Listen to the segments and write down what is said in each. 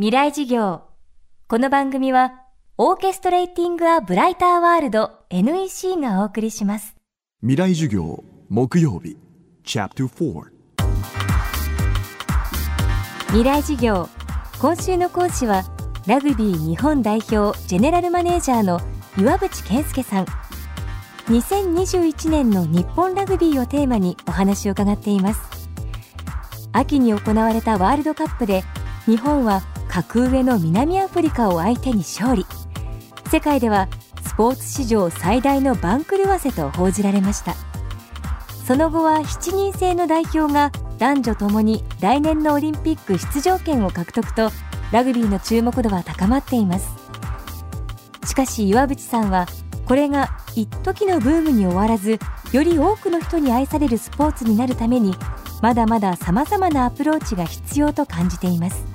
未来事業。この番組はオーケストレーティング・ア・ブライター・ワールド NEC がお送りします。未来授業木曜日チャプター未来事業。今週の講師はラグビー日本代表ジェネラルマネージャーの岩渕健介さん。2021年の日本ラグビーをテーマにお話を伺っています。秋に行われたワールドカップで日本は格上の南アフリカを相手に勝利。世界ではスポーツ史上最大の番狂わせと報じられました。その後は7人制の代表が男女ともに来年のオリンピック出場権を獲得とラグビーの注目度は高まっています。しかし岩渕さんはこれが一時のブームに終わらずより多くの人に愛されるスポーツになるためにまだまだ様々なアプローチが必要と感じています。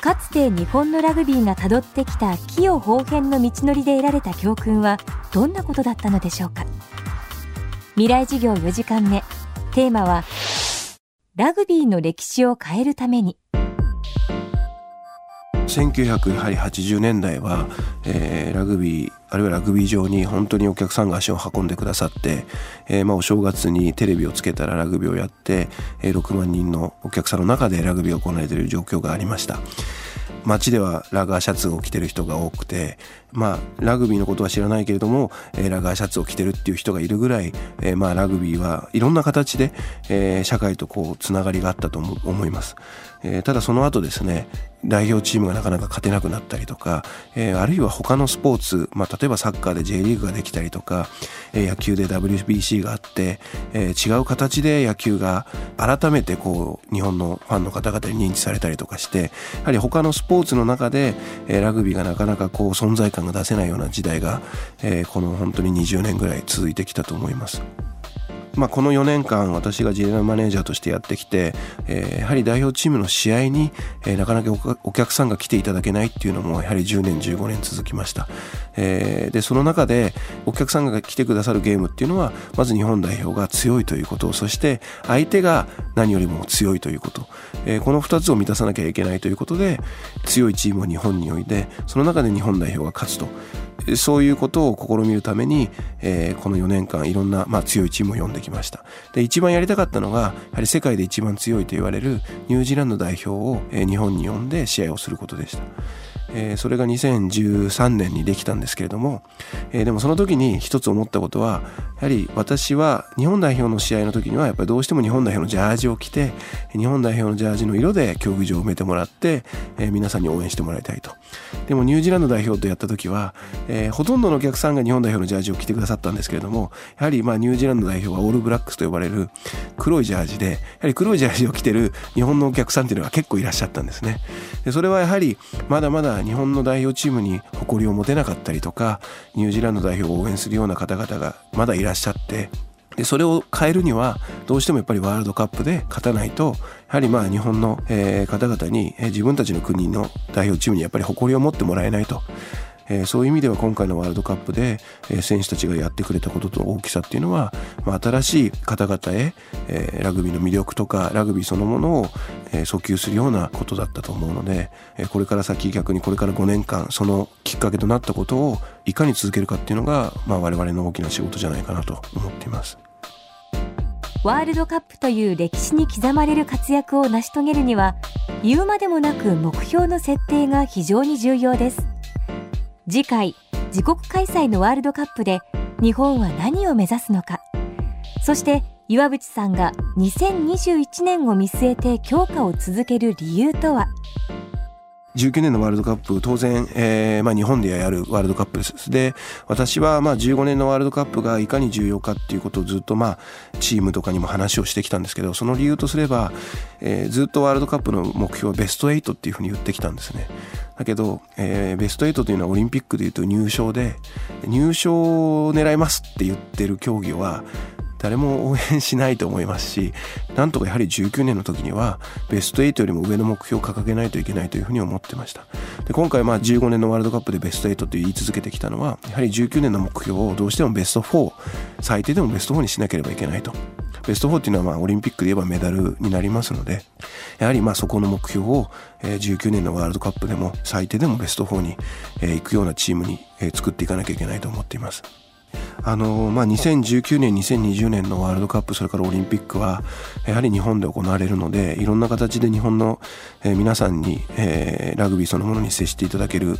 かつて日本のラグビーがたどってきた器用方変の道のりで得られた教訓はどんなことだったのでしょうか。未来事業4時間目。テーマはラグビーの歴史を変えるために。1980年代は、えー、ラグビーあるいはラグビー場に本当にお客さんが足を運んでくださって、えー、まあお正月にテレビをつけたらラグビーをやって、えー、6万人のお客さんの中でラグビーを行われている状況がありました。街ではラガーシャツを着てる人が多くて、まあ、ラグビーのことは知らないけれども、えー、ラガーシャツを着てるっていう人がいるぐらい、えー、まあ、ラグビーはいろんな形で、えー、社会とこう、つながりがあったと思います。えー、ただその後ですね、代表チームがなかなか勝てなくなったりとか、えー、あるいは他のスポーツ、まあ、例えばサッカーで J リーグができたりとか、えー、野球で WBC があって、えー、違う形で野球が改めてこう日本のファンの方々に認知されたりとかしてやはり他のスポーツの中で、えー、ラグビーがなかなかこう存在感が出せないような時代が、えー、この本当に20年ぐらい続いてきたと思います。まあ、この4年間私がジェネラルマネージャーとしてやってきて、えー、やはり代表チームの試合に、えー、なかなかお客さんが来ていただけないっていうのもやはり10年15年続きました、えー、でその中でお客さんが来てくださるゲームっていうのはまず日本代表が強いということそして相手が何よりも強いということ、えー、この2つを満たさなきゃいけないということで強いチームを日本においてその中で日本代表が勝つと。そういうことを試みるために、えー、この4年間いろんな、まあ、強いチームを呼んできました。で、一番やりたかったのが、やはり世界で一番強いと言われるニュージーランド代表を、えー、日本に呼んで試合をすることでした。えー、それが2013年にできたんですけれども、えー、でもその時に一つ思ったことはやはり私は日本代表の試合の時にはやっぱりどうしても日本代表のジャージを着て日本代表のジャージの色で競技場を埋めてもらって、えー、皆さんに応援してもらいたいと。でもニュージーランド代表とやった時は、えー、ほとんどのお客さんが日本代表のジャージを着てくださったんですけれどもやはりまあニュージーランド代表はオールブラックスと呼ばれる黒いジャージでやはり黒いジャージを着てる日本のお客さんっていうのが結構いらっしゃったんですね。でそれはやはりまだまだ日本の代表チームに誇りを持てなかったりとかニュージーランド代表を応援するような方々がまだいらっしゃってでそれを変えるにはどうしてもやっぱりワールドカップで勝たないとやはりまあ日本の、え方々に、え自分たちの国の代表チームにやっぱり誇りを持ってもらえないと。え、そういう意味では今回のワールドカップで、え、選手たちがやってくれたことと大きさっていうのは、まあ、新しい方々へ、え、ラグビーの魅力とかラグビーそのものを、え、訴求するようなことだったと思うので、え、これから先逆にこれから5年間そのきっかけとなったことをいかに続けるかっていうのが、まあ、我々の大きな仕事じゃないかなと思っています。ワールドカップという歴史に刻まれる活躍を成し遂げるには言うまでもなく目標の設定が非常に重要です次回自国開催のワールドカップで日本は何を目指すのかそして岩渕さんが2021年を見据えて強化を続ける理由とは？19年のワールドカップ、当然、えー、まあ日本でやるワールドカップです。で、私はまあ15年のワールドカップがいかに重要かっていうことをずっとまあチームとかにも話をしてきたんですけど、その理由とすれば、えー、ずっとワールドカップの目標はベスト8っていうふうに言ってきたんですね。だけど、えー、ベスト8というのはオリンピックでいうと入賞で、入賞を狙いますって言ってる競技は、誰も応援しないと思いますしなんとかやはり19年の時にはベスト8よりも上の目標を掲げないといけないというふうに思ってましたで今回まあ15年のワールドカップでベスト8と言い続けてきたのはやはり19年の目標をどうしてもベスト4最低でもベスト4にしなければいけないとベスト4っていうのはまあオリンピックで言えばメダルになりますのでやはりまあそこの目標を19年のワールドカップでも最低でもベスト4に行くようなチームに作っていかなきゃいけないと思っています。あのまあ、2019年、2020年のワールドカップそれからオリンピックはやはり日本で行われるのでいろんな形で日本の、皆さんに、えー、ラグビーそのものに接していただける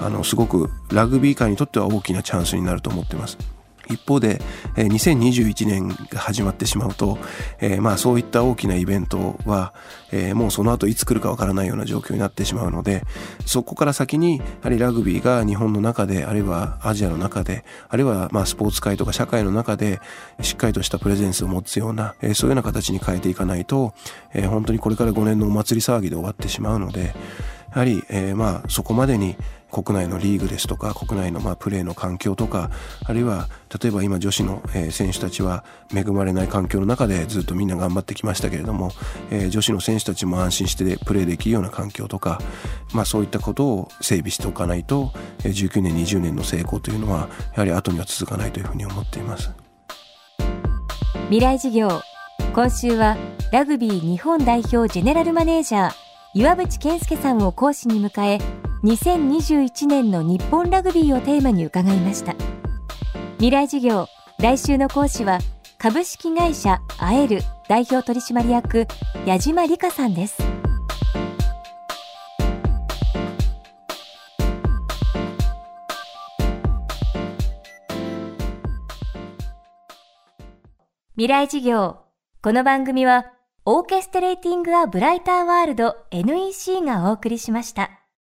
あのすごくラグビー界にとっては大きなチャンスになると思っています。一方で、2021年が始まってしまうと、えー、まあそういった大きなイベントは、えー、もうその後いつ来るかわからないような状況になってしまうので、そこから先に、やはりラグビーが日本の中で、あるいはアジアの中で、あるいはまあスポーツ界とか社会の中で、しっかりとしたプレゼンスを持つような、えー、そういうような形に変えていかないと、えー、本当にこれから5年のお祭り騒ぎで終わってしまうので、やはり、えー、まあそこまでに国内のリーグですとか国内のまあプレーの環境とかあるいは例えば今女子の、選手たちは恵まれない環境の中でずっとみんな頑張ってきましたけれども、え、女子の選手たちも安心してプレーできるような環境とか、まあ、そういったことを整備しておかないと19年20年の成功というのはやはり後には続かないというふうに思っています。未来事業。今週はラグビー日本代表ジェネラルマネージャー岩渕健介さんを講師に迎え2021年の日本ラグビーをテーマに伺いました未来事業来週の講師は株式会社アエル代表取締役矢島理香さんです未来事業この番組はオーケストレーティング・ア・ブライター・ワールド NEC がお送りしました。